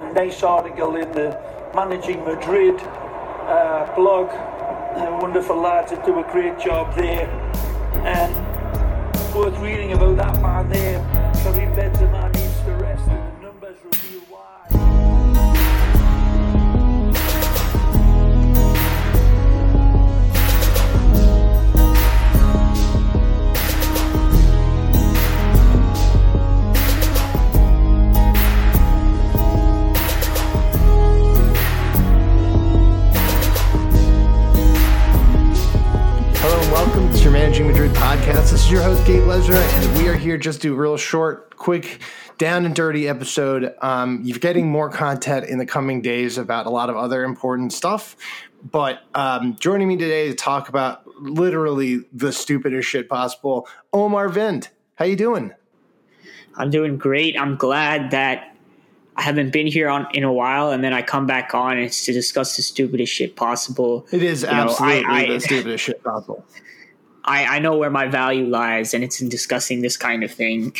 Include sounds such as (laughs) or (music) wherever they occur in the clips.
Nice article in the Managing Madrid uh, blog. Wonderful lads that do a great job there. And worth reading about that man there. Karim Benzema needs to rest, the numbers reveal why. Your Managing Madrid podcast. This is your host, Gabe Lezra, and we are here just to do a real short, quick, down and dirty episode. Um, you're getting more content in the coming days about a lot of other important stuff. But um, joining me today to talk about literally the stupidest shit possible, Om Arvind. How you doing? I'm doing great. I'm glad that I haven't been here on in a while, and then I come back on and it's to discuss the stupidest shit possible. It is You know, absolutely I- I- the stupidest shit possible. I, I know where my value lies, and it's in discussing this kind of thing.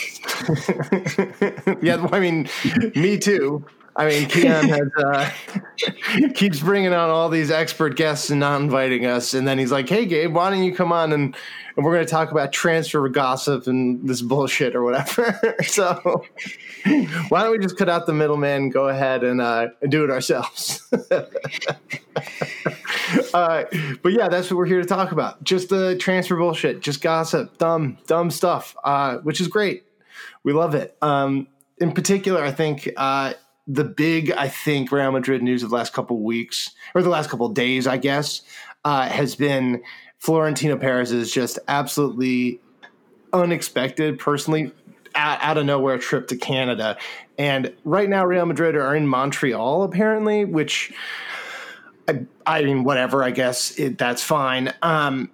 (laughs) yeah, I mean, me too. I mean, Kiyan has uh, (laughs) keeps bringing on all these expert guests and not inviting us, and then he's like, "Hey, Gabe, why don't you come on and and we're going to talk about transfer gossip and this bullshit or whatever." (laughs) so, why don't we just cut out the middleman go ahead and uh, do it ourselves? (laughs) uh, but yeah, that's what we're here to talk about. Just the transfer bullshit, just gossip, dumb, dumb stuff, uh, which is great. We love it. Um, in particular, I think uh, the big, I think, Real Madrid news of the last couple weeks or the last couple days, I guess, uh, has been Florentino Perez's just absolutely unexpected, personally, out, out of nowhere trip to Canada. And right now, Real Madrid are in Montreal, apparently, which I, I mean, whatever, I guess it, that's fine. Um,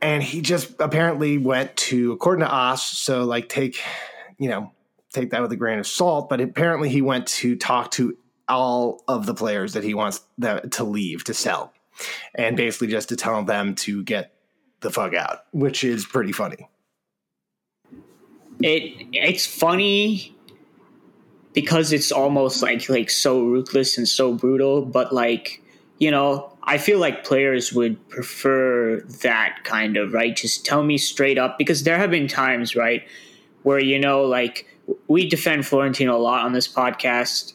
and he just apparently went to, according to AS, so like take, you know, take that with a grain of salt, but apparently he went to talk to all of the players that he wants them to leave to sell and basically just to tell them to get the fuck out, which is pretty funny. It it's funny because it's almost like like so ruthless and so brutal, but like you know, I feel like players would prefer that kind of right. Just tell me straight up because there have been times right where you know like we defend Florentino a lot on this podcast.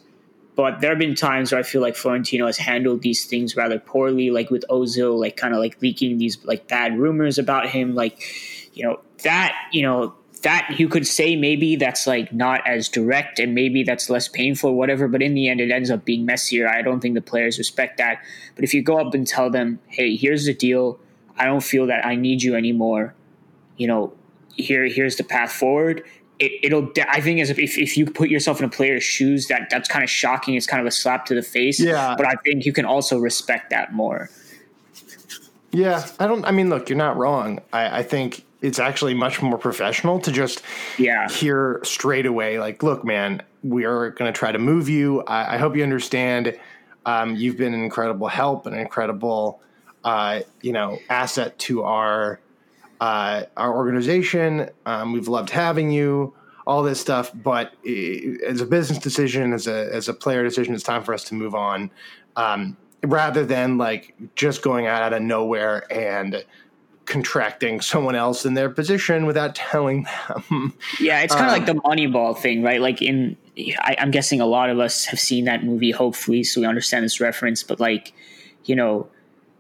But there have been times where I feel like Florentino has handled these things rather poorly, like with Ozil, like kind of like leaking these like bad rumors about him, like you know that you know that you could say maybe that's like not as direct and maybe that's less painful or whatever but in the end it ends up being messier. I don't think the players respect that. But if you go up and tell them hey here's the deal. I don't feel that i need you anymore. You know here here's the path forward it, it'll i think as if, if you put yourself in a player's shoes that that's kind of shocking it's kind of a slap to the face Yeah. but i think you can also respect that more Yeah, I don't. I mean, look, you're not wrong. I, I think it's actually much more professional to just Yeah. hear straight away, like, look, man, we are going to try to move you. I, I hope you understand. Um, you've been an incredible help, an incredible, uh, you know, asset to our uh, our organization. Um, we've loved having you. All this stuff, but as a business decision, as a as a player decision, it's time for us to move on. Um, rather than like just going out, out of nowhere and contracting someone else in their position without (laughs) telling them. Yeah, it's kind of Um, like the Moneyball thing, right? Like in, I, I'm guessing a lot of us have seen that movie, hopefully, so we understand this reference. But like, you know,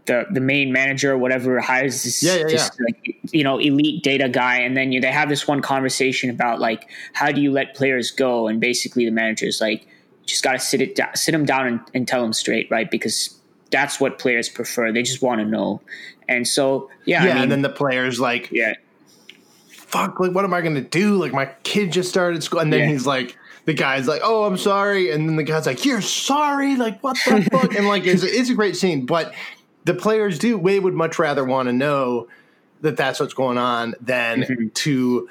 the the main manager or whatever hires this, Yeah, yeah, this like you know elite data guy, and then you, they have this one conversation about like how do you let players go, and basically the manager's like, you just got to sit it down, sit them down and, and tell them straight, right? Because that's what players prefer. They just want to know, and so yeah, yeah, I mean, and then the players like, yeah. fuck, like, what am I going to do? Like, my kid just started school. And then Yeah. he's like, the guy's like, oh, I'm sorry. And then the guy's like, you're sorry? Like, what the (laughs) fuck? And like, it's, it's a great scene. But the players do, they would much rather want to know that that's what's going on than Mhm. to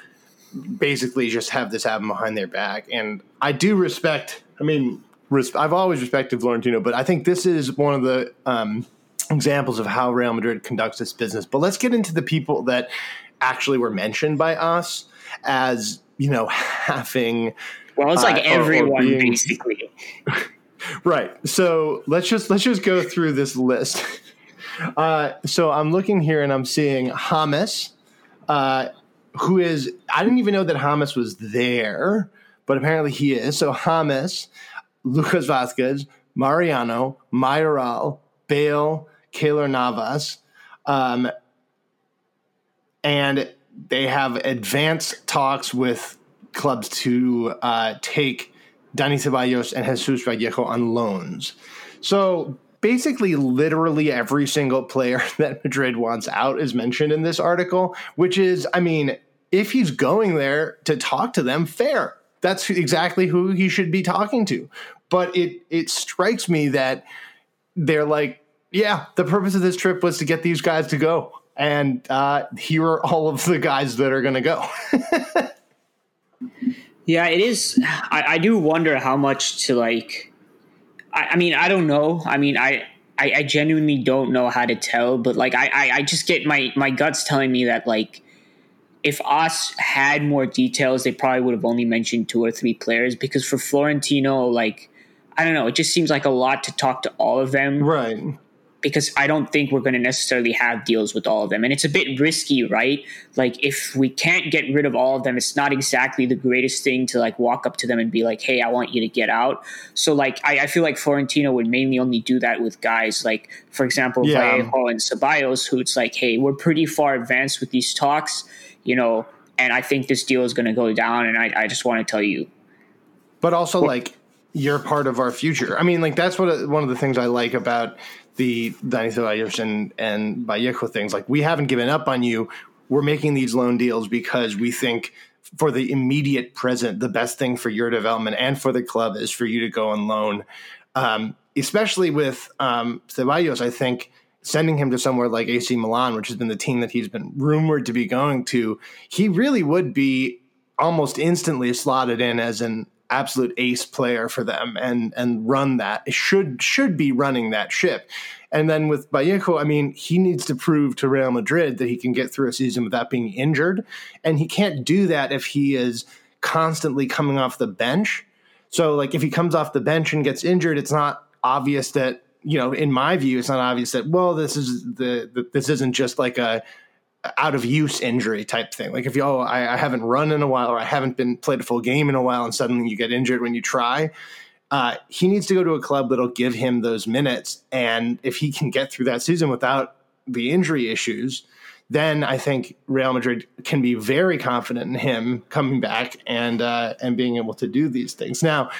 basically just have this happen behind their back. And I do respect, I mean, res- I've always respected Florentino, but I think this is one of the um, examples of how Real Madrid conducts its business. But let's get into the people that actually were mentioned by us as, you know, (laughs) having Well, it's like uh, everyone being- basically. (laughs) Right. So let's just let's just go through this list. (laughs) Uh, so I'm looking here and I'm seeing James, uh, who is I didn't even know that James was there, but apparently he is. So James, Lucas Vasquez, Mariano, Mayoral, Bale, Keylor Navas, um, and they have advanced talks with clubs to uh, take Dani Ceballos and Jesus Vallejo on loans. So basically, literally every single player (laughs) that Madrid wants out is mentioned in this article, which is, I mean, if he's going there to talk to them, fair. That's exactly who he should be talking to. But it it strikes me that they're like, yeah, the purpose of this trip was to get these guys to go and uh, here are all of the guys that are going to go. (laughs) yeah, it is. I, I, do wonder how much to like. I, I, mean, I don't know. I mean, I, I, I genuinely don't know how to tell, but like, I, I, I just get my my guts telling me that like. If AS had more details, they probably would have only mentioned two or three players because for Florentino, like, I don't know, it just seems like a lot to talk to all of them. Right because I don't think we're going to necessarily have deals with all of them. And it's a bit risky, right? Like if we can't get rid of all of them, it's not exactly the greatest thing to like walk up to them and be like, "Hey, I want you to get out." So like I, I feel like Florentino would mainly only do that with guys like, for example, yeah. Vallejo and Ceballos, who it's like, "Hey, we're pretty far advanced with these talks, you know, and I think this deal is going to go down, and I, I just want to tell you." But also, like you're part of our future. I mean, like that's what one of the things I like about the Dani Ceballos and, and Vallejo things. Like, we haven't given up on you. We're making these loan deals because we think for the immediate present, the best thing for your development and for the club is for you to go on loan. Um, especially with um, Ceballos, I think sending him to somewhere like AC Milan, which has been the team that he's been rumored to be going to, he really would be almost instantly slotted in as an absolute ace player for them and and run that should should be running that ship. And then with Vallejo, I mean, he needs to prove to Real Madrid that he can get through a season without being injured, and he can't do that if he is constantly coming off the bench. So like if he comes off the bench and gets injured, it's not obvious that you know, in my view, it's not obvious that well, this is the, the this isn't just like a out of use injury type thing. Like if you, oh, I, I, haven't run in a while or I haven't been played a full game in a while and suddenly you get injured when you try. Uh, he needs to go to a club that'll give him those minutes. And if he can get through that season without the injury issues, then I think Real Madrid can be very confident in him coming back and uh, and being able to do these things. Now,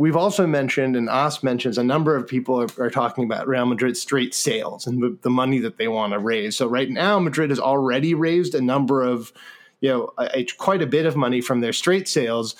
We've also mentioned, and AS mentions, a number of people are, are talking about Real Madrid's straight sales and the, the money that they want to raise. So right now, Madrid has already raised a number of, you know, a, a, quite a bit of money from their straight sales.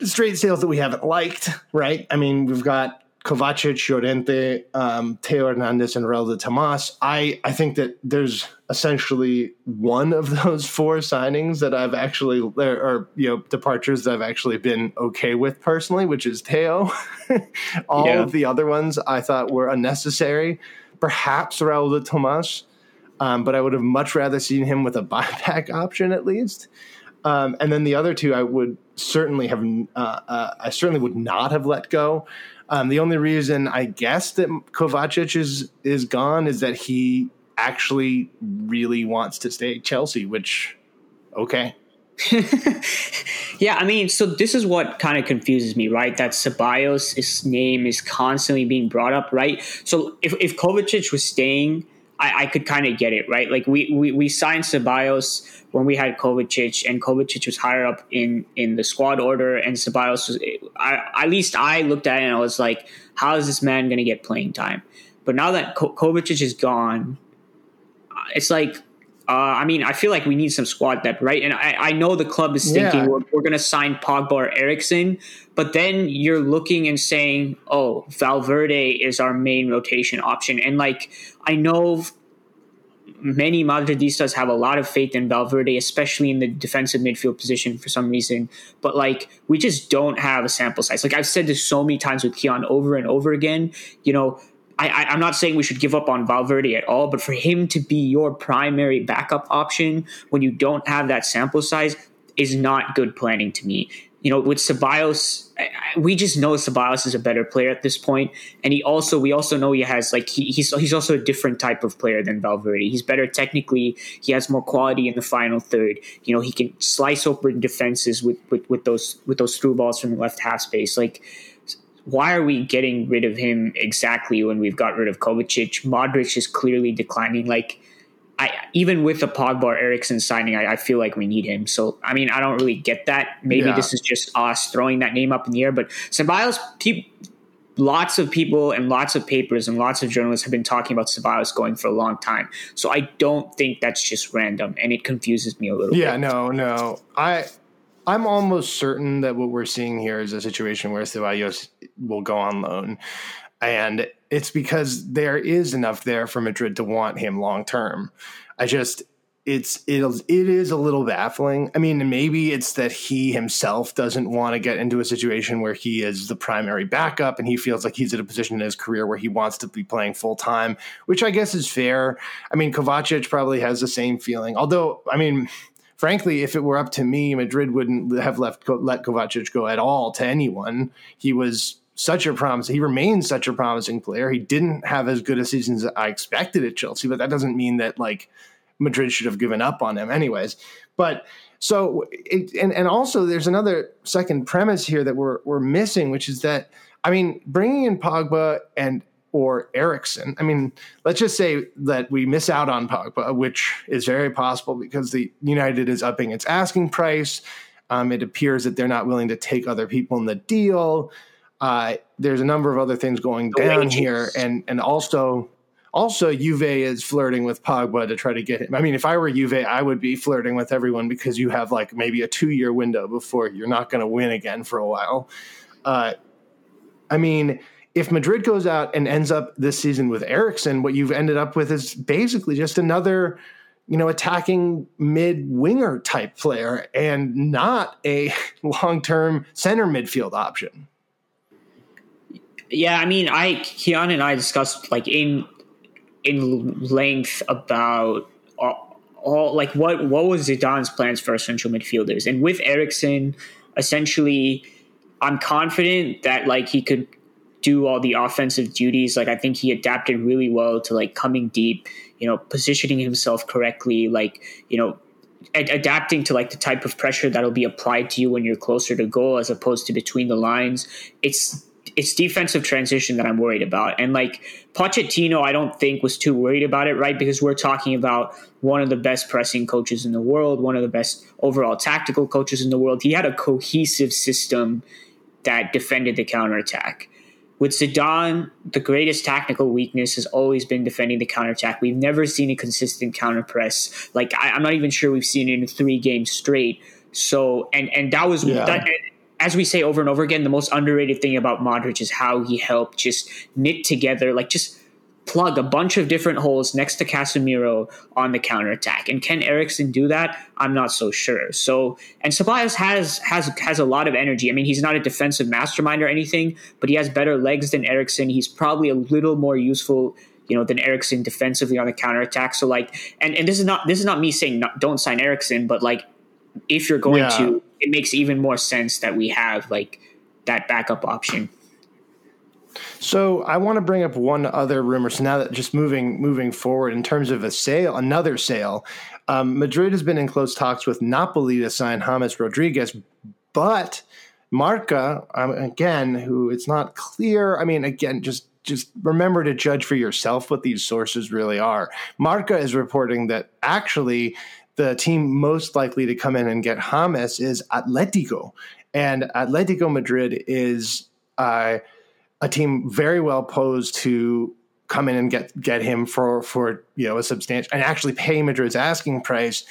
Straight sales that we haven't liked, right? I mean, we've got Kovacic, Llorente, um, Theo Hernandez, and Raul de Tomas. I, I think that there's essentially one of (laughs) those four signings that I've actually, or, you know, departures that I've actually been okay with personally, which is Theo. (laughs) All yeah. of the other ones I thought were unnecessary. Perhaps Raul de Tomas, um, but I would have much rather seen him with a (laughs) buyback option at least. Um, and then the other two, I would certainly have, uh, uh, I certainly would not have let go. Um, the only reason I guess that Kovacic is is gone is that he actually really wants to stay at Chelsea, which okay. (laughs) yeah, I mean, so this is what kind of confuses me, right? That Ceballos' name is constantly being brought up, right? So if, if Kovacic was staying, I, I could kind of get it, right? Like we, we, we signed Ceballos when we had Kovacic, and Kovacic was higher up in, in the squad order, and Ceballos was, I, at least I looked at it and I was like, how is this man going to get playing time? But now that Ko- Kovacic is gone, uh, it's like uh, I mean, I feel like we need some squad depth, right? And I, I know the club is thinking yeah. we're, we're going to sign Pogba or Eriksen, but then you're looking and saying, oh, Valverde is our main rotation option. And like, I know many Madridistas have a lot of faith in Valverde, especially in the defensive midfield position for some reason. But like, we just don't have a sample size. Like I've said this so many times with Kiyan over and over again. You know, I, am not saying we should give up on Valverde at all, but for him to be your primary backup option when you don't have that sample size is not good planning to me. you know, with Ceballos, we just know Ceballos is a better player at this point, and he also we also know he has like he, he's he's also a different type of player than Valverde. He's better technically. He has more quality in the final third. You know, he can slice open defenses with with, with those with those through balls from the left half space. Like, why are we getting rid of him exactly when we've got rid of Kovacic? Modric is clearly declining. Like I even with the Pogba or Eriksen signing, I, I, feel like we need him. So I mean, I don't really get that. Maybe yeah. this is just us throwing that name up in the air. But Ceballos, pe- lots of people and lots of papers and lots of journalists have been talking about Ceballos going for a long time. So I don't think that's just random, and it confuses me a little. Bit. Yeah, bit. no, no, I. I'm almost certain that what we're seeing here is a situation where Ceballos will go on loan. And it's because there is enough there for Madrid to want him long term. I just it's it, it is a little baffling. I mean, maybe it's that he himself doesn't want to get into a situation where he is the primary backup and he feels like he's at a position in his career where he wants to be playing full time, which I guess is fair. I mean, Kovacic probably has the same feeling. Although, I mean, frankly, if it were up to me, Madrid wouldn't have left let Kovacic go at all to anyone. He was such a promise. He remains such a promising player. He didn't have as good a season as I expected at Chelsea, but that doesn't mean that like Madrid should have given up on him, anyways. But so, it, and and also there's another second premise here that we're we're missing, which is that I mean, bringing in Pogba and or Eriksen. I mean, let's just say that we miss out on Pogba, which is very possible because the United is upping its asking price. Um, it appears that they're not willing to take other people in the deal. Uh, there's a number of other things going the down wages. here, and and also also Juve is flirting with Pogba to try to get him. I mean, if I were Juve, I would be flirting with everyone because you have like maybe a two year window before you're not going to win again for a while. Uh, I mean, if Madrid goes out and ends up this season with Eriksen, what you've ended up with is basically just another you know, attacking mid winger type player and not a (laughs) long term center midfield option. Yeah, I mean, I Kiyan and I discussed like in in length about all, all like what what was Zidane's plans for central midfielders, and with Eriksen, essentially, I'm confident that like he could do all the offensive duties. Like I think he adapted really well to like coming deep, you know, positioning himself correctly, like you know adapting to like the type of pressure that'll be applied to you when you're closer to goal as opposed to between the lines. It's it's defensive transition that I'm worried about. And like Pochettino, I don't think was too worried about it, right? Because we're talking about one of the best pressing coaches in the world, one of the best overall tactical coaches in the world. He had a cohesive system that defended the counterattack. With Zidane, the greatest tactical weakness has always been defending the counterattack. We've never seen a consistent counter press. Like I, am not even sure we've seen it in three games straight. So and and that was yeah. that as we say over and over again, the most underrated thing about Modric is how he helped just knit together, like just plug a bunch of different holes next to Casemiro on the counterattack. And can Eriksen do that? I'm not so sure. So and Ceballos has has has a lot of energy. I mean, he's not a defensive mastermind or anything, but he has better legs than Eriksen. He's probably a little more useful you know, than Eriksen defensively on the counterattack. So like, and, and this is not this is not me saying not, don't sign Eriksen, but like, if you're going yeah. to it makes even more sense that we have like that backup option. So I want to bring up one other rumor. So now that just moving moving forward in terms of a sale, another sale, um, Madrid has been in close talks with Napoli to sign James Rodriguez, but Marca um, again, who it's not clear. I mean, again, just just remember to judge for yourself what these sources really are. Marca is reporting that actually the team most likely to come in and get James is Atletico. And Atletico Madrid is uh, a team very well posed to come in and get get him for for you know a substantial and actually pay Madrid's asking price.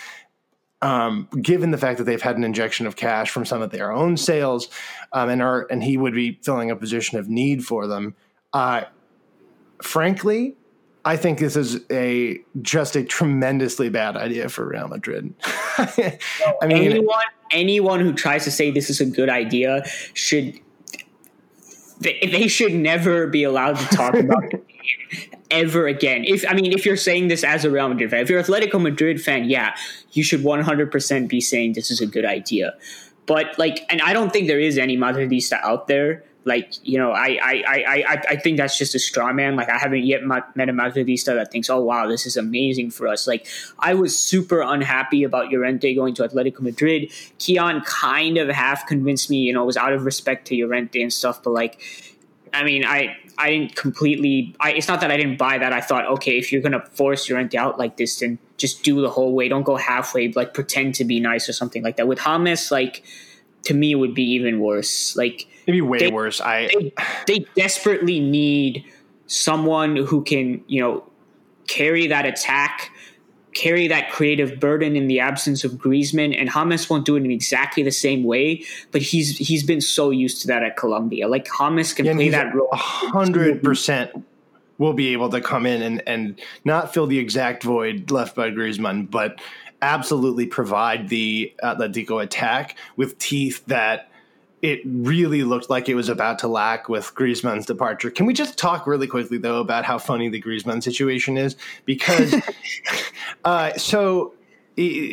Um, given the fact that they've had an injection of cash from some of their own sales, um, and are and he would be filling a position of need for them. Uh, frankly, I think this is a just a tremendously bad idea for Real Madrid. (laughs) I mean, anyone anyone who tries to say this is a good idea should they, they should never be allowed to talk (laughs) about it ever again. If I mean, if you're saying this as a Real Madrid fan, if you're an Atletico Madrid fan, yeah, you should 100% be saying this is a good idea. but like, and I don't think there is any Madridista out there. Like, you know, I I, I, I, I think that's just a straw man. Like, I haven't yet met a Madridista that thinks, oh, wow, this is amazing for us. Like, I was super unhappy about Llorente going to Atletico Madrid. Kiyan kind of half convinced me, you know, it was out of respect to Llorente and stuff, but like, I mean, I I didn't completely. I, it's not that I didn't buy that. I thought, okay, if you're gonna force Llorente out like this, then just do the whole way. Don't go halfway. Like pretend to be nice or something like that. With James, like to me, would be even worse. Like maybe way they, worse. I they, they desperately need someone who can you know carry that attack carry that creative burden in the absence of Griezmann, and James won't do it in exactly the same way. But he's he's been so used to that at Colombia. Like James can yeah, play that role. hundred percent will be able to come in and and not fill the exact void left by Griezmann, but absolutely provide the Atletico attack with teeth that it really looked like it was about to lack with Griezmann's departure. Can we just talk really quickly though about how funny the Griezmann situation is? Because (laughs) uh, so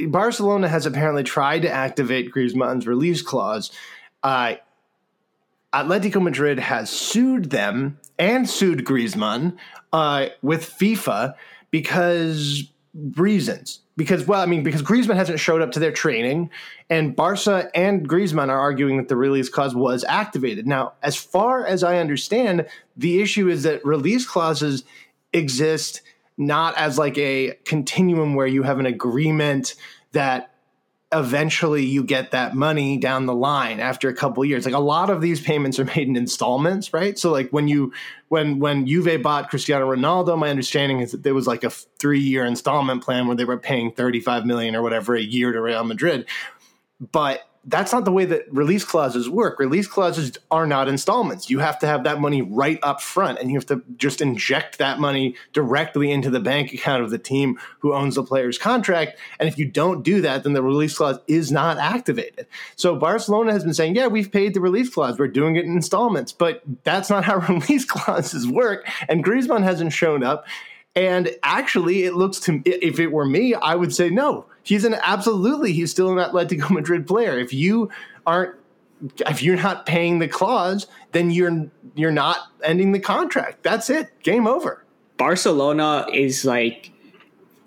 Barcelona has apparently tried to activate Griezmann's release clause. Uh, Atletico Madrid has sued them and sued Griezmann uh, with FIFA because reasons because well, I mean, because Griezmann hasn't showed up to their training, and Barca and Griezmann are arguing that the release clause was activated. Now, as far as I understand, the issue is that release clauses exist not as like a continuum where you have an agreement that eventually you get that money down the line after a couple years. Like a lot of these payments are made in installments, right? So like when you when when Juve bought Cristiano Ronaldo, my understanding is that there was like a three year installment plan where they were paying 35 million or whatever a year to Real Madrid. But that's not the way that release clauses work. Release clauses are not installments. You have to have that money right up front and you have to just inject that money directly into the bank account of the team who owns the player's contract. And if you don't do that, then the release clause is not activated. So Barcelona has been saying, yeah, we've paid the release clause. We're doing it in installments, but that's not how (laughs) release clauses work. And Griezmann hasn't shown up. And actually, it looks to if it were me, I would say no. He's an absolutely he's still an Atletico (laughs) Madrid player. If you aren't if you're not paying the clause, then you're you're not ending the contract. That's it. Game over. Barcelona is like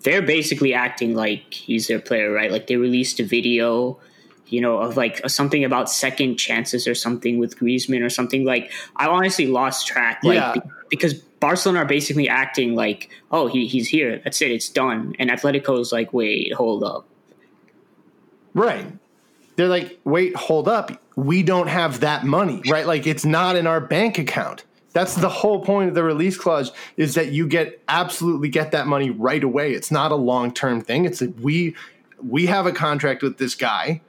they're basically acting like he's their player, right? Like they released a video, you know, of like something about second chances or something with Griezmann or something. Like I honestly lost track, like yeah. because Barcelona are basically acting like, oh, he, he's here. That's it. It's done. And Atletico is like, wait, hold up. Right. They're like, wait, hold up. We don't have that money, right? Like it's not in our bank account. That's the whole point of the release clause is that you get absolutely get that money right away. It's not a long term thing. It's we we have a contract with this guy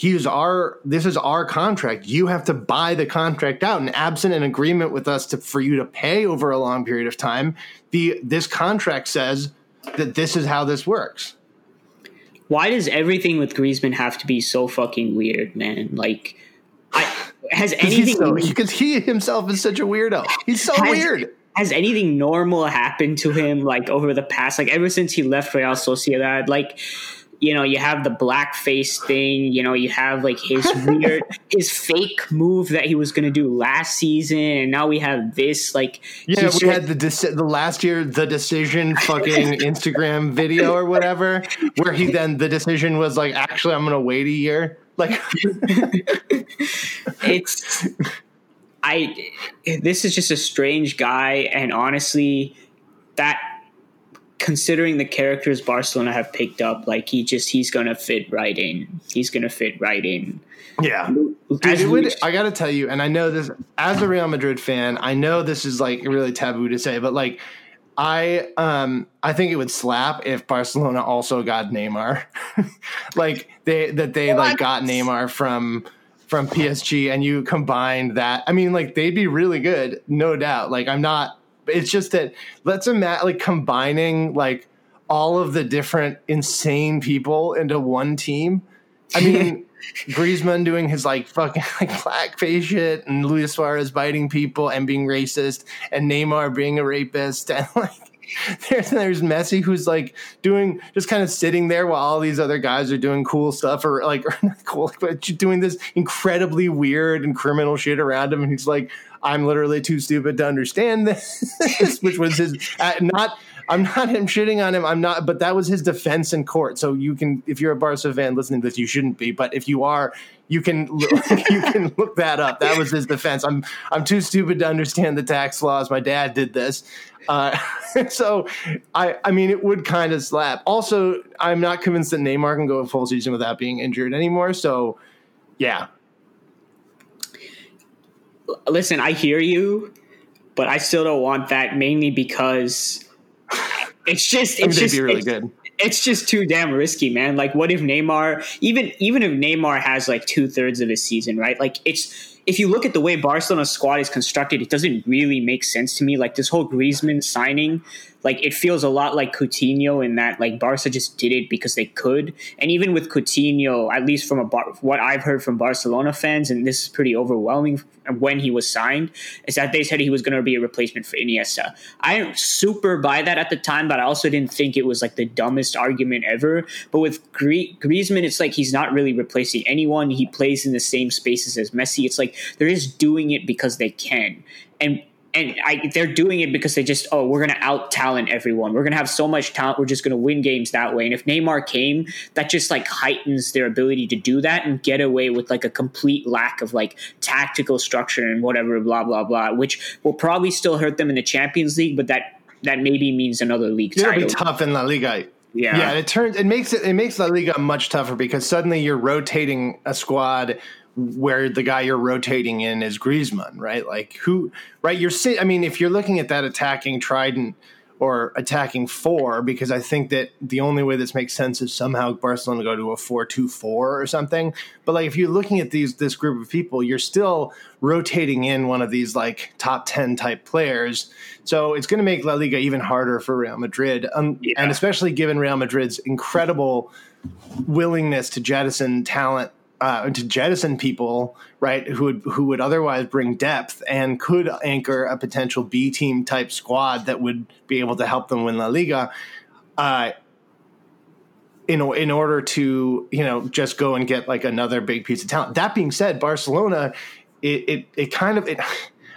he's our this is our contract. You have to buy the contract out. And absent an agreement with us to for you to pay over a long period of time the this contract says that this is how this works. Why does everything with Griezmann have to be so fucking weird man? Like I, has anything so, because he himself is such a weirdo. He's so has, weird. has anything normal happened to him like over the past like ever since he left Real Sociedad? Like you know, you have the blackface thing, you know, you have like his (laughs) weird, his fake move that he was going to do last season, and now we have this. Like, yeah, we had the deci- the last year the decision (laughs) fucking Instagram video or whatever, where he then the decision was like, actually, I'm going to wait a year. Like, (laughs) it's I. This is just a strange guy, and honestly, that considering the characters Barcelona have picked up, like he just he's gonna fit right in. He's gonna fit right in. Yeah, Dude, would, I got to tell you, and I know this as a Real Madrid fan, I know this is like really taboo to say, but like I um I think it would slap if Barcelona also got Neymar, (laughs) like they that they like got Neymar from from PSG, and you combined that. I mean, like they'd be really good, no doubt. Like I'm not it's just that let's imagine like combining like all of the different insane people into one team. I mean, (laughs) Griezmann doing his like fucking (laughs) like blackface shit, and Luis Suarez biting people and being racist, and Neymar being a rapist, and (laughs) like there's there's Messi who's like doing just kind of sitting there while all these other guys are doing cool stuff or like or not cool, but doing this incredibly weird and criminal shit around him, and he's like, "I'm literally too stupid to understand this," (laughs) which was his uh, not. I'm not him shitting on him. I'm not, but that was his defense in court. So you can, if you're a Barca fan listening to this, you shouldn't be. But if you are, you can (laughs) you can look that up. That was his defense. I'm I'm too stupid to understand the tax laws. My dad did this. Uh, (laughs) so I I mean it would kind of slap. Also, I'm not convinced that Neymar can go a full season without being injured anymore. So yeah. Listen, I hear you, but I still don't want that mainly because it's just it's just be really it's, good. It's just too damn risky, man. Like, what if Neymar, even even if Neymar has like two thirds of his season, right? Like, it's if you look at the way Barcelona's squad is constructed, it doesn't really make sense to me. Like this whole Griezmann signing, like it feels a lot like Coutinho in that like Barca just did it because they could. And even with Coutinho, at least from a Bar- what I've heard from Barcelona fans, and this is pretty overwhelming when he was signed, is that they said he was going to be a replacement for Iniesta. I didn't super buy that at the time, but I also didn't think it was like the dumbest argument ever. But with Grie- Griezmann, it's like he's not really replacing anyone. He plays in the same spaces as Messi. It's like they're just doing it because they can. And and I, they're doing it because they just oh we're going to out talent everyone we're going to have so much talent we're just going to win games that way and if Neymar came that just like heightens their ability to do that and get away with like a complete lack of like tactical structure and whatever blah blah blah which will probably still hurt them in the Champions League but that that maybe means another league It'll title be tough in La Liga. Yeah. yeah. It turns it makes it it makes La Liga much tougher because suddenly you're rotating a squad where the guy you're rotating in is Griezmann, right? Like who, right? You're say I mean, if you're looking at that attacking trident or attacking four, because I think that the only way this makes sense is somehow Barcelona go to a four-two-four or something. But like if you're looking at these this group of people, you're still rotating in one of these like top ten type players. So it's going to make La Liga even harder for Real Madrid, um, yeah. and especially given Real Madrid's incredible willingness to jettison talent uh, to jettison people, right, who would who would otherwise bring depth and could anchor a potential B team type squad that would be able to help them win La Liga. Uh, in in order to you know just go and get like another big piece of talent. That being said, Barcelona, it it, it kind of it.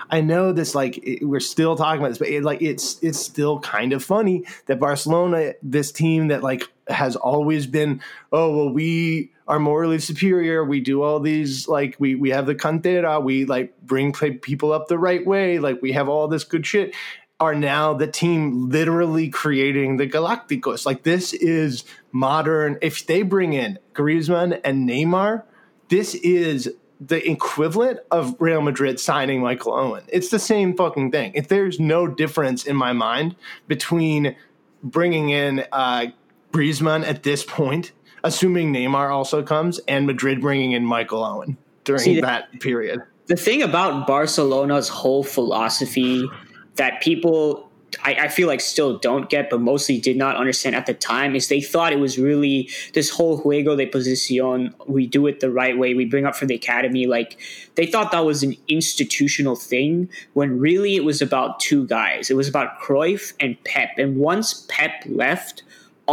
I know this like it, we're still talking about this, but it, like it's it's still kind of funny that Barcelona, this team that like has always been, oh well, we are morally superior. We do all these like we we have the cantera. We like bring people up the right way. Like we have all this good shit. Are now the team literally creating the Galacticos? Like this is modern. If they bring in Griezmann and Neymar, this is the equivalent of Real Madrid signing Michael Owen. It's the same fucking thing. If there's no difference in my mind between bringing in uh, Griezmann at this point assuming Neymar also comes and Madrid bringing in Michael Owen during See, that period. The thing about Barcelona's whole philosophy that people I, I, feel like still don't get, but mostly did not understand at the time, is they thought it was really this whole juego de posición. We do it the right way. We bring up for the academy. Like they thought that was an institutional thing, when really it was about two guys. It was about Cruyff and Pep. And once Pep left,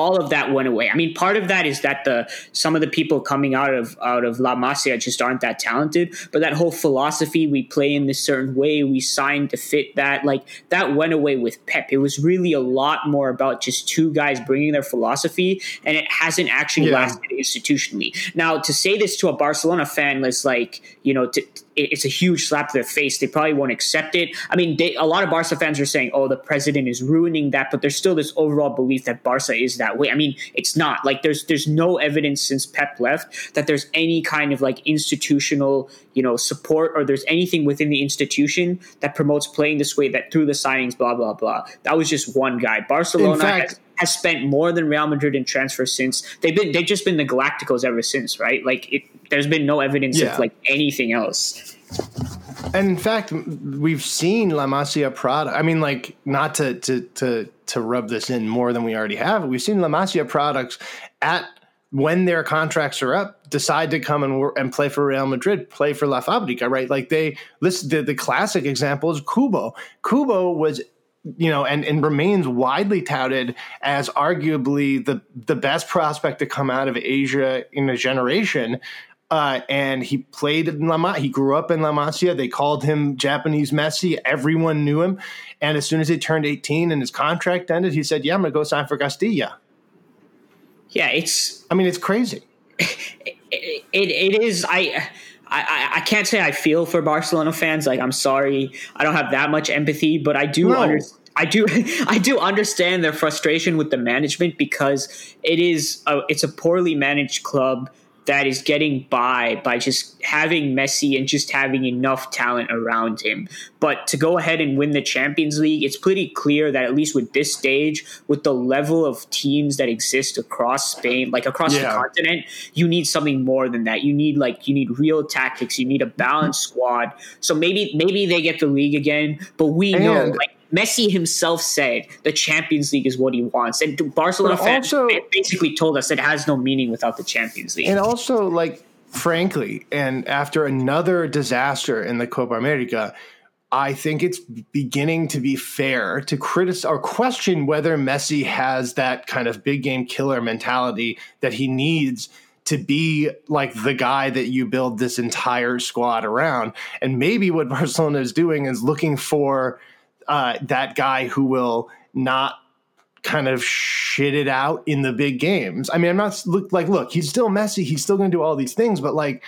all of that went away. I mean, part of that is that the some of the people coming out of out of La Masia just aren't that talented. But that whole philosophy, we play in this certain way, we sign to fit that, like that went away with Pep. It was really a lot more about just two guys bringing their philosophy, and it hasn't actually yeah. lasted institutionally. Now, to say this to a Barcelona fan is like, you know, to, it's a huge slap to their face. They probably won't accept it. I mean, they, a lot of Barca fans are saying, "Oh, the president is ruining that," but there's still this overall belief that Barca is that way. I mean, it's not like there's there's no evidence since Pep left that there's any kind of like institutional you know support or there's anything within the institution that promotes playing this way that through the signings blah blah blah. That was just one guy. Barcelona fact, has, has, spent more than Real Madrid in transfers since they've been they've just been the Galacticos ever since, right? Like it, there's been no evidence yeah. of like anything else. And in fact, we've seen La Masia product. I mean, like not to to to to rub this in more than we already have. We've seen La Masia products at when their contracts are up, decide to come and and play for Real Madrid, play for La Fabrica, right? Like they listen. The, the classic example is Kubo. Kubo was you know, and, and remains widely touted as arguably the the best prospect to come out of Asia in a generation. Uh, and he played in La Masia. He grew up in La Masia. They called him Japanese Messi. Everyone knew him. And as soon as he turned 18 and his contract ended, he said, "Yeah, I'm going to go sign for Castilla." Yeah, it's. I mean, it's crazy. it, (laughs) it, it is. I. I, I can't say I feel for Barcelona fans. Like, I'm sorry, I don't have that much empathy, but I do No. understand. I do, (laughs) I do understand their frustration with the management because it is, a, it's a poorly managed club that is getting by by just having Messi and just having enough talent around him. But to go ahead and win the Champions League, it's pretty clear that at least with this stage, with the level of teams that exist across Spain, like across the continent, you need something more than that. You need like you need real tactics. You need a balanced squad. So maybe maybe they get the league again, but we know like Messi himself said the Champions League is what he wants, and Barcelona fans also- basically told us it has no meaning without the Champions League. And also, like, frankly, and after another disaster in the Copa America, I think it's beginning to be fair to criticize or question whether Messi has that kind of big game killer mentality that he needs to be like the guy that you build this entire squad around. And maybe what (laughs) Barcelona is doing is looking for uh, that guy who will not kind of shit it out in the big games. I mean, I'm not look like look, he's still Messi. he's still going to do all these things, but like,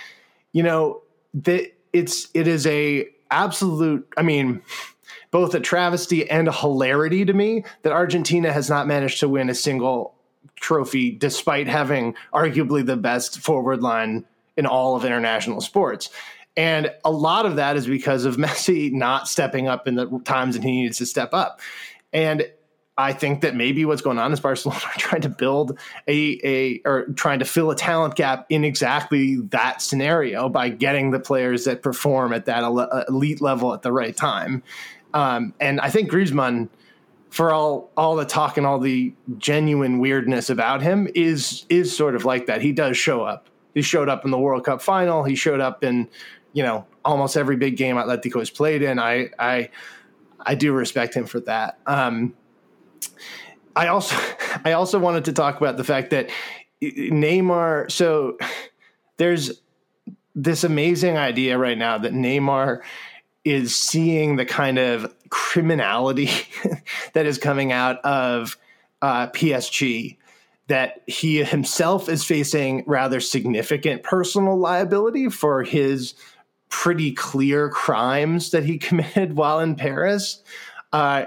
you know, that it's it is a absolute. I mean, both a travesty and a hilarity to me that Argentina has not managed to win a single trophy despite having arguably the best forward line in all of international sports. And a lot of that is because of (laughs) Messi not stepping up in the times that he needs to step up. And I think that maybe what's going on is Barcelona are (laughs) trying to build a, a or trying to fill a talent gap in exactly that scenario by getting the players that perform at that elite level at the right time. Um, and I think Griezmann, for all all the talk and all the genuine weirdness about him, is is sort of like that. He does show up. He showed up in the World Cup final. He showed up in you know almost every big game Atletico has played in. I I I do respect him for that. Um, I also (laughs) I also wanted to talk about the fact that Neymar. So there's this amazing idea right now that Neymar is seeing the kind of criminality (laughs) that is coming out of uh, PSG. That he himself is facing rather significant personal liability for his pretty clear crimes that he (laughs) committed while in Paris. Uh,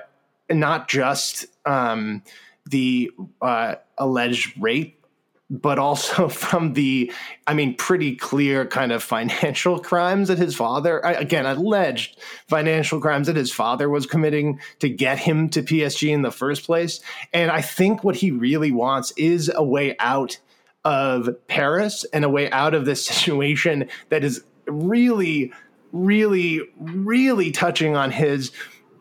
not just um, the uh, alleged rape, but also (laughs) from the, I mean, pretty clear kind of financial (laughs) crimes that his father, again, alleged financial crimes that his father was committing to get him to PSG in the first place. And I think what he really wants is a way out of Paris and a way out of this situation that is really, really, really touching on his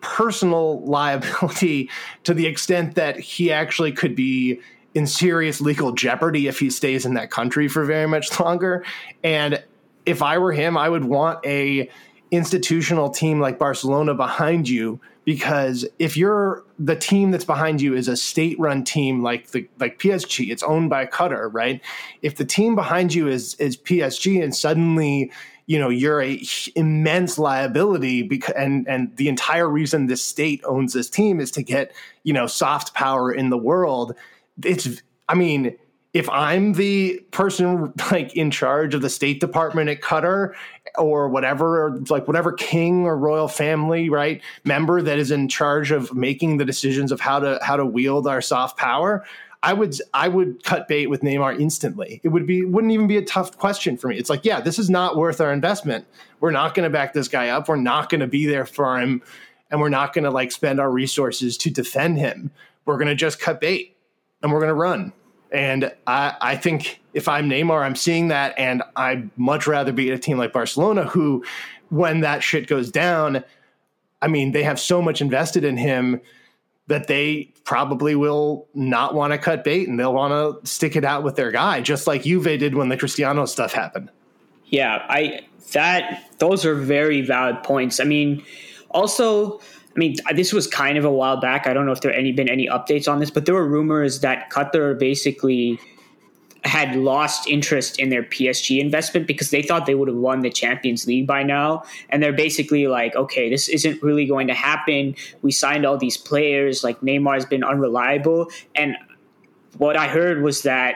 personal liability to the extent that he actually could be in serious legal jeopardy if he stays in that country for very much longer. And if I were him, I would want a institutional team like Barcelona behind you because if you're the team that's behind you is a state-run team like the like PSG, it's owned by Qatar, right? If the team behind you is is PSG and suddenly you know you're a immense liability because and and the entire reason this state owns this team is to get you know soft power in the world. It's i mean if i'm the person like in charge of the state department at qatar or whatever or like whatever king or royal family right member that is in charge of making the decisions of how to how to wield our soft power I would I would cut bait with Neymar instantly. It would be wouldn't even be a tough question for me. It's like, yeah, this is not worth our investment. We're not going to back this guy up. We're not going to be there for him, and we're not going to like spend our resources to defend him. We're going to just cut bait and we're going to run. And I, I think if I'm Neymar, I'm seeing that, and I'd much rather be at a team like Barcelona, who, when that shit goes down, I mean, they have so much invested in him that they probably will not want to cut bait and they'll want to stick it out with their guy, just like Juve did when the Cristiano stuff happened. Yeah, I that those are very valid points. I mean, also I mean, this was kind of a while back. I don't know if there any been any updates on this, but there were rumors that Qatar basically had lost interest in their PSG investment because they thought they would have won the Champions League by now. And they're basically like, okay, this isn't really going to happen. We signed all these players, like Neymar has been unreliable. And what I heard was that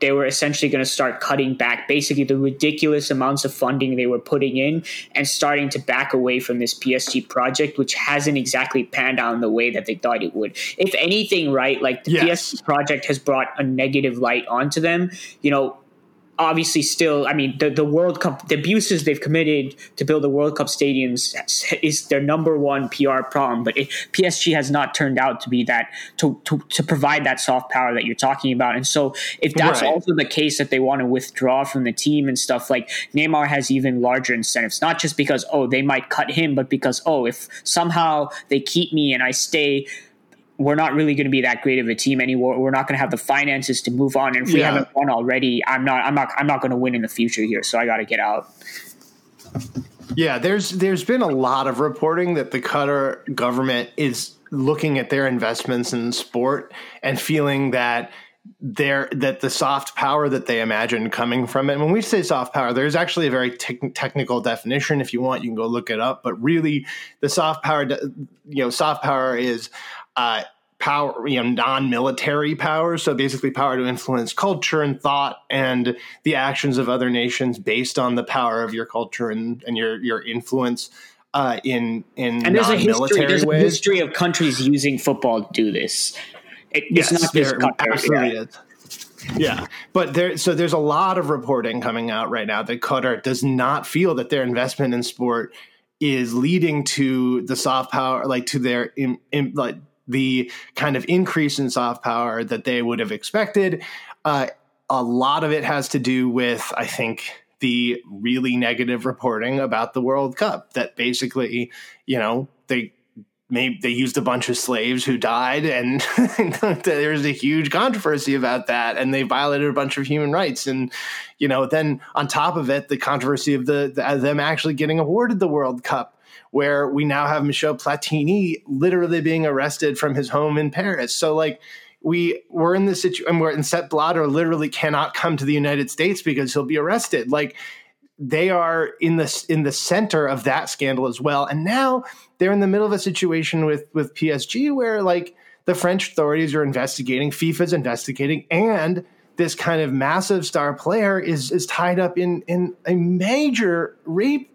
they were essentially going to start cutting back basically the ridiculous amounts of funding they were putting in and starting to back away from this PSG project, which hasn't exactly panned out in the way that they thought it would. If anything, right, like the yes. PSG project has brought a negative light onto them. You know, obviously still i mean the, the world cup the abuses they've committed to build the world cup stadiums is their number one pr problem but it, psg has not turned out to be that to, to, to provide that soft power that you're talking about and so if that's right. also the case that they want to withdraw from the team and stuff like neymar has even larger incentives not just because oh they might cut him but because oh if somehow they keep me and i stay we're not really going to be that great of a team anymore. We're not going to have the finances to move on. And if we yeah. haven't won already, I'm not, I'm not, I'm not going to win in the future here. So I got to get out. Yeah, there's there's been a lot of reporting that the Qatar government is looking at their investments in sport and feeling that there that the soft power that they imagine coming from it. when we say soft power, there's actually a very te- technical definition. If you want, you can go look it up. But really, the soft power, you know, soft power is uh, power, you know, non-military power. So basically, power to influence culture and thought and the actions of other nations based on the power of your culture and, and your your influence uh, in in and there's a history, there's ways. a history of countries using football to do this. It, yes, it's not just absolutely yeah. Yeah, but there. So there's a lot of reporting coming out right now that Qatar does not feel that their investment in sport is leading to the soft power, like to their in, in, like the kind of increase in soft power that they would have expected. Uh, a lot of it has to do with, I think, the really negative reporting about the World Cup that basically, you know, they maybe they used a bunch of slaves who died and (laughs) there's a huge controversy about that and they violated a bunch of human rights and you know then on top of it the controversy of the, the them actually getting awarded the world cup where we now have Michel Platini literally being arrested from his home in Paris. So like we we're in this situation where Sepp Blatter literally cannot come to the United States because he'll be arrested. Like they are in the in the center of that scandal as well. And now they're in the middle of a situation with with PSG where like the French authorities are investigating, FIFA's investigating, and this kind of massive star player is is tied up in in a major rape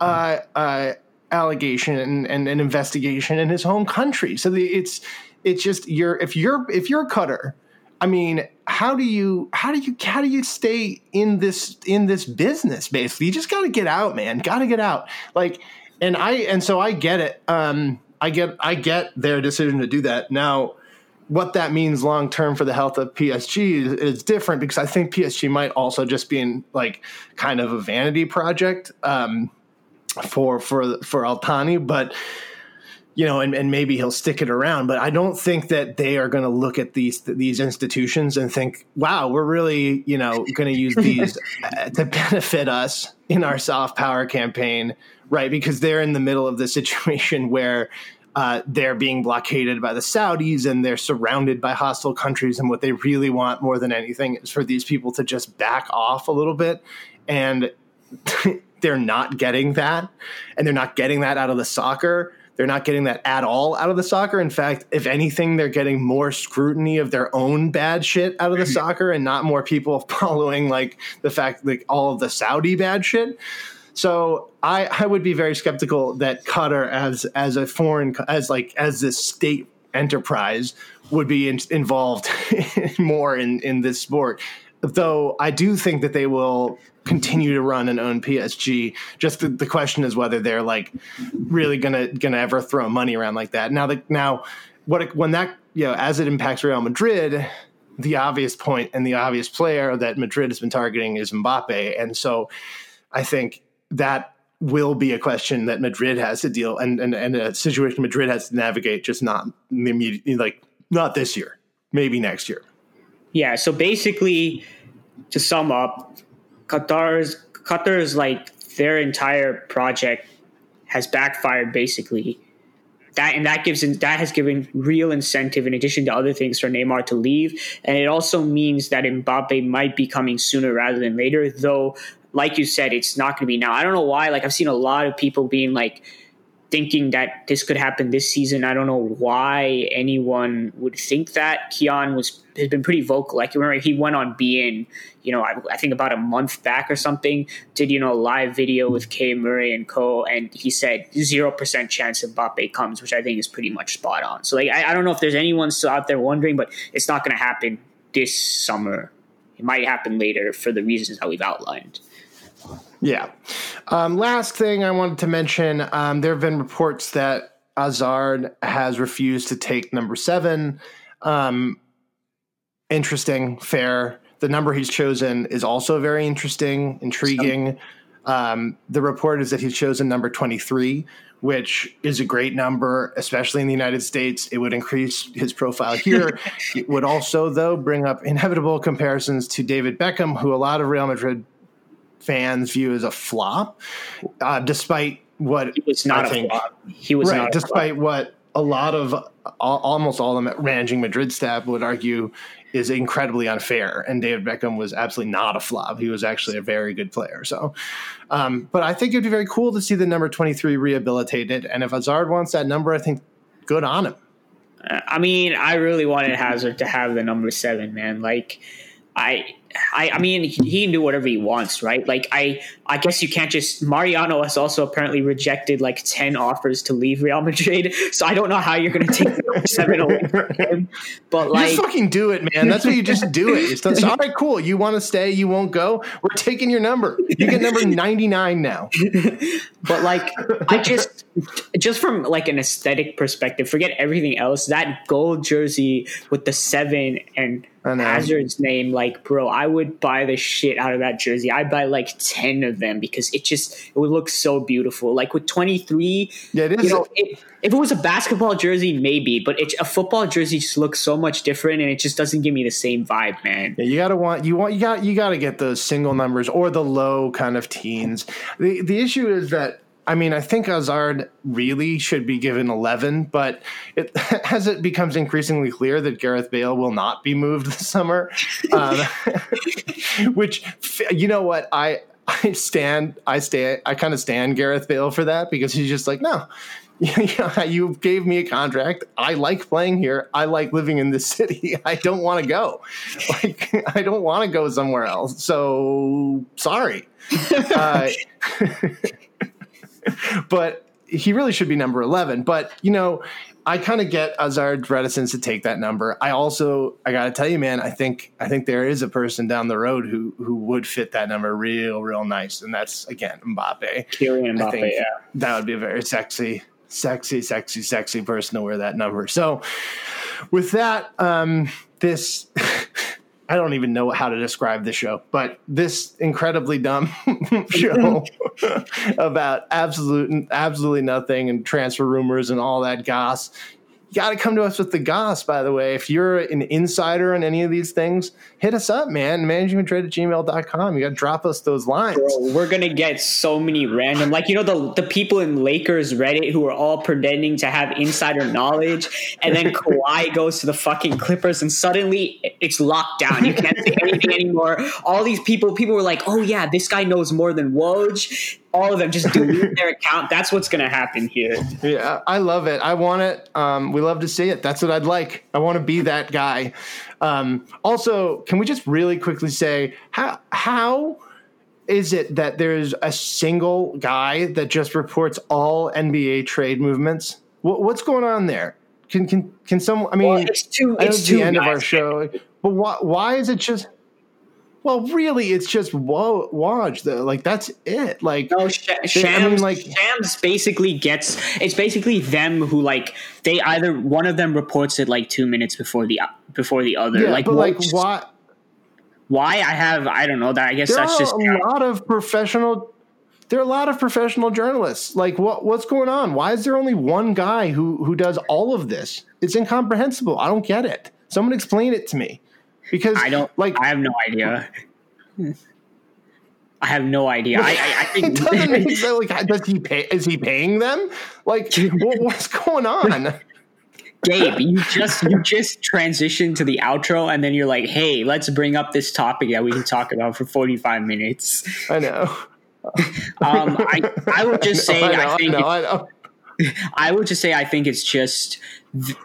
uh, uh, allegation and, and an investigation in his home country. So the, it's it's just you're if you're if you're a cutter, I mean, how do you how do you how do you stay in this in this business? Basically, you just got to get out, man. Got to get out. Like, and I and so I get it. Um, I get I get their decision to do that now. What that means long term for the health of PSG is, is, different because I think PSG might also just be in like kind of a vanity project. Um, for for for Altani, but you know, and, and maybe he'll stick it around. But I don't think that they are going to look at these these institutions and think, "Wow, we're really you know going to use these (laughs) to benefit us in our soft power campaign." Right, because they're in the middle of the situation (laughs) where uh, they're being blockaded by the Saudis and they're surrounded by hostile countries. And what they really want more than anything is for these people to just back off a little bit. And (laughs) they're not getting that, and they're not getting that out of the soccer. They're not getting that at all out of the soccer. In fact, if anything, they're getting more scrutiny of their own bad shit out of the mhm. soccer and not more people (laughs) following like the fact like all of the Saudi bad shit. So I, I would be very skeptical that Qatar as as a foreign as like as this state enterprise would be in, involved (laughs) more in in this sport. Though I do think that they will continue to run and own PSG. Just the, the question is whether they're like really gonna gonna ever throw money around like that. Now that now what when that you know as it impacts Real Madrid, the obvious point and the obvious player that Madrid has been targeting is Mbappe, and so I think that will be a question that Madrid has to deal and and, and a situation Madrid has to navigate. Just not immediately like not this year, maybe next year. Yeah. So basically, to sum up, Qatar's Qatar's like their entire project has backfired basically. that and that gives that has given real incentive in addition to other things for Neymar to leave, and it also means that Mbappe might be coming sooner rather than later. Though, like you said, it's not going to be now. I don't know why. Like I've seen a lot of people being like thinking that this could happen this season. I don't know why anyone would think that. Kiyan was has been pretty vocal. Like you remember, he went on beIN, you know, I, I, think about a month back or something. Did you know a live video with Kay Murray and Co. And he said zero percent chance of Mbappe comes, which I think is pretty much spot on. So like, I, I don't know if there's anyone still out there wondering, but it's not going to happen this summer. It might happen later for the reasons that we've outlined. Yeah. Um, last thing I wanted to mention um, there have been reports that Hazard has refused to take number seven. Um, interesting, fair. The number he's chosen is also very interesting, intriguing. Um, the report is that he's chosen number 23, which is a great number, especially in the United States. It would increase his profile here. (laughs) it would also, though, bring up inevitable comparisons to David Beckham, who a lot of Real Madrid fans view as a flop, uh, despite what he was not I a think, flop. He was right, despite what a lot of almost all the managing Madrid staff would argue is incredibly unfair. And David Beckham was absolutely not a flop. He was actually a very good player. So, um, but I think it'd be very cool to see the number 23 rehabilitated. And if Hazard wants that number, I think good on him. I mean, I really wanted Hazard to have the number seven, man. Like, I I, I mean, he knew whatever he wants, right? Like, I, I guess you can't just. Mariano has also apparently rejected like ten offers to leave Real Madrid, (laughs) so I don't know how you're going to take (laughs) seven away from him. But like, just fucking do it, man. That's what you just do it. It's, all right, cool. You want to stay? You won't go. We're taking your number. You get number ninety nine now. (laughs) but like, I just, just from like an aesthetic perspective, forget everything else. That gold jersey with the seven and Hazard's name, like, bro, I would buy the shit out of that jersey. I'd buy like 10 of them because it just, it would look so beautiful. Like with 23, yeah, it is. You know, it, if it was a basketball jersey, maybe, but it, a football jersey just looks so much different and it just doesn't give me the same vibe, man. Yeah, you gotta want, you want, you got, you gotta get those single numbers or the low kind of teens. The, the issue is that I mean, I think Azard really should be given 11, but it, (laughs) as it becomes increasingly clear that Gareth Bale will not be moved (laughs) this summer, um, (laughs) which, you know what, I, I stand, I stay, I kind of stand Gareth Bale for that because he's just like, no, you gave me a contract. I like playing here. I like living in this city. I don't want to go. Like, I don't want to go somewhere else. So sorry. uh, (laughs) but he really should be number 11. But, you know, I kind of get Hazard's reticence to take that number. I also, I got to tell you, man, I think, I think there is a person down the road who, who would fit that number real, real nice. And that's, again, Mbappe. Kylian Mbappe, yeah. That would be a very sexy, sexy, sexy, sexy person to wear that number. So with that, um, this (laughs) I don't even know how to describe the show, but this incredibly dumb (laughs) show (laughs) about absolute absolutely nothing and transfer rumors and all that goss got to come to us with the goss, by the way. If you're an insider on any of these things, hit us up, man. Managingmadrid at gmail.com. You got to drop us those lines. Bro, we're going to get so many random, like, you know, the, the people in Lakers Reddit who are all pretending to have insider knowledge. And then (laughs) Kawhi goes to the fucking Clippers and suddenly it's locked down. You can't say anything anymore. All these people, people were like, oh, yeah, this guy knows more than Woj all of them just delete (laughs) their account. That's what's going to happen here. Yeah, I love it. I want it. Um, we love to see it. That's what I'd like. I want to be that guy. Um, also, can we just really quickly say how how is it that there's a single guy that just reports all NBA trade movements? What, what's going on there? Can can can some? I mean, well, it's too. It's too the end of our show. But why why is it just? Well, really, it's just Woj. though. Like that's it. Like no, Sh- Shams. I mean, like Shams basically gets. It's basically them who like they either one of them reports it like two minutes before the before the other. Yeah, like but like why? Why I have I don't know that. I guess there that's are just a lot of professional. There are a lot of professional journalists. Like what what's going on? Why is there only one guy who who does all of this? It's incomprehensible. I don't get it. Someone explain it to me because I don't like. I have no idea. I have no idea. I, I, I think (laughs) doesn't make (laughs) sense. Like, does he pay? Is he paying them? Like, what, what's going on? Gabe, you just you just transitioned to the outro, and then you're like, "Hey, let's bring up this topic that we can talk about for 45 minutes." I know. (laughs) um, I I would just say I, know, I think I know, (laughs) I would just say I think it's just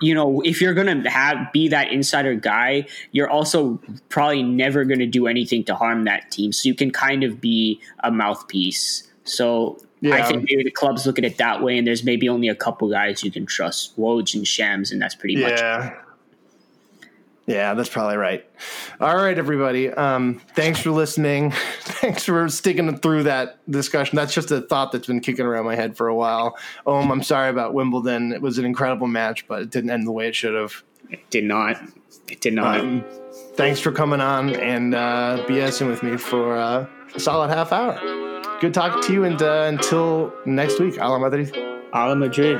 you know if you're gonna have be that insider guy, you're also probably never gonna do anything to harm that team. So you can kind of be a mouthpiece. So I think maybe the clubs look at it that way, and there's maybe only a couple guys you can trust, Woj and Shams, and that's pretty much. Yeah. That's probably right. All right, everybody. Um, thanks for listening. (laughs) thanks for sticking through that discussion. That's just a thought that's been kicking around my head for a while. Um, I'm sorry about Wimbledon. It was an incredible match, but it didn't end the way it should have. It did not. It did not. Um, thanks for coming on and uh, BSing with me for uh, a solid half hour. Good talking to you, and uh, until next week, Ala Madrid. Ala Madrid.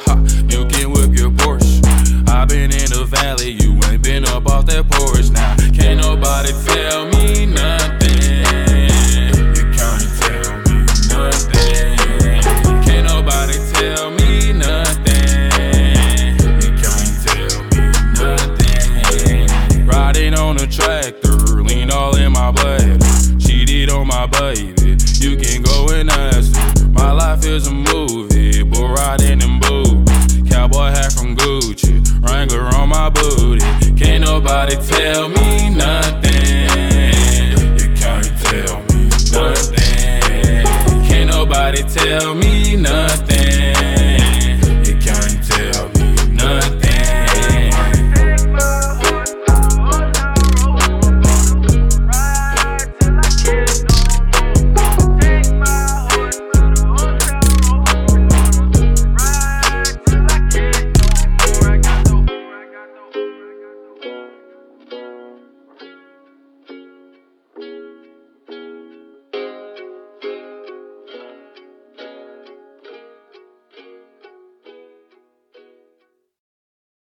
been in the valley, you ain't been up off that porch now. Can't nobody tell me nothing.